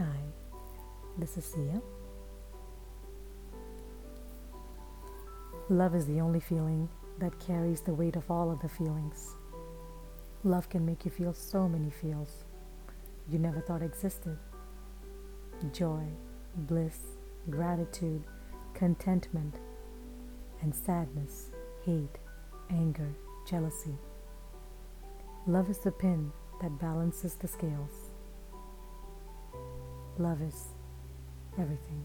Hi, this is Sia. Love is the only feeling that carries the weight of all other feelings. Love can make you feel so many feels you never thought existed joy, bliss, gratitude, contentment, and sadness, hate, anger, jealousy. Love is the pin that balances the scales. Love is everything.